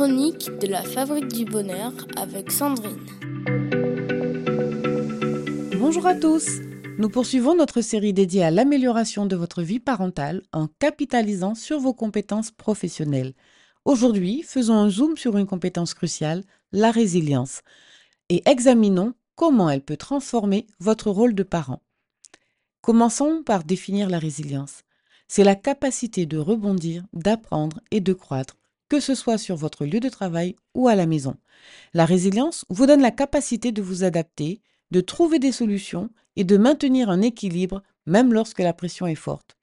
chroniques de la Fabrique du Bonheur avec Sandrine. Bonjour à tous Nous poursuivons notre série dédiée à l'amélioration de votre vie parentale en capitalisant sur vos compétences professionnelles. Aujourd'hui, faisons un zoom sur une compétence cruciale, la résilience, et examinons comment elle peut transformer votre rôle de parent. Commençons par définir la résilience. C'est la capacité de rebondir, d'apprendre et de croître, que ce soit sur votre lieu de travail ou à la maison. La résilience vous donne la capacité de vous adapter, de trouver des solutions et de maintenir un équilibre même lorsque la pression est forte.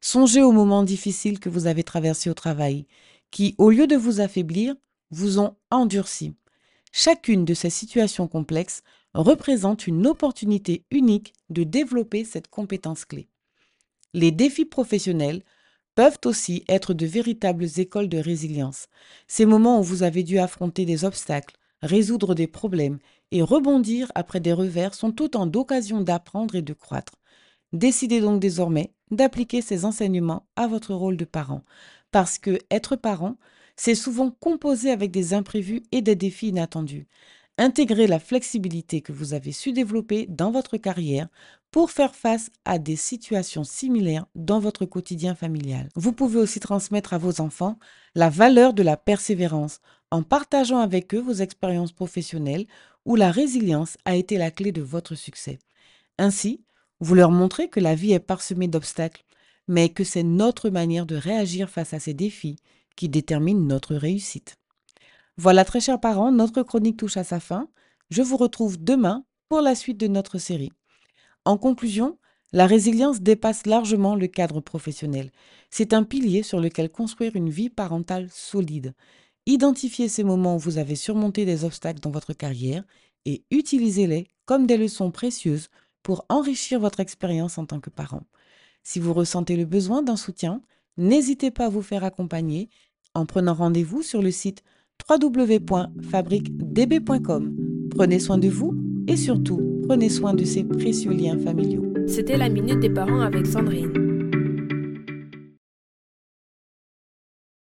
Songez aux moments difficiles que vous avez traversés au travail, qui, au lieu de vous affaiblir, vous ont endurci. Chacune de ces situations complexes représente une opportunité unique de développer cette compétence clé. Les défis professionnels peuvent aussi être de véritables écoles de résilience. Ces moments où vous avez dû affronter des obstacles, résoudre des problèmes et rebondir après des revers sont autant d'occasions d'apprendre et de croître. Décidez donc désormais d'appliquer ces enseignements à votre rôle de parent, parce que être parent, c'est souvent composé avec des imprévus et des défis inattendus. Intégrez la flexibilité que vous avez su développer dans votre carrière pour faire face à des situations similaires dans votre quotidien familial. Vous pouvez aussi transmettre à vos enfants la valeur de la persévérance en partageant avec eux vos expériences professionnelles où la résilience a été la clé de votre succès. Ainsi, vous leur montrez que la vie est parsemée d'obstacles, mais que c'est notre manière de réagir face à ces défis qui détermine notre réussite. Voilà, très chers parents, notre chronique touche à sa fin. Je vous retrouve demain pour la suite de notre série. En conclusion, la résilience dépasse largement le cadre professionnel. C'est un pilier sur lequel construire une vie parentale solide. Identifiez ces moments où vous avez surmonté des obstacles dans votre carrière et utilisez-les comme des leçons précieuses pour enrichir votre expérience en tant que parent. Si vous ressentez le besoin d'un soutien, n'hésitez pas à vous faire accompagner en prenant rendez-vous sur le site www.fabriquedb.com. Prenez soin de vous et surtout, prenez soin de ces précieux liens familiaux. C'était la Minute des Parents avec Sandrine.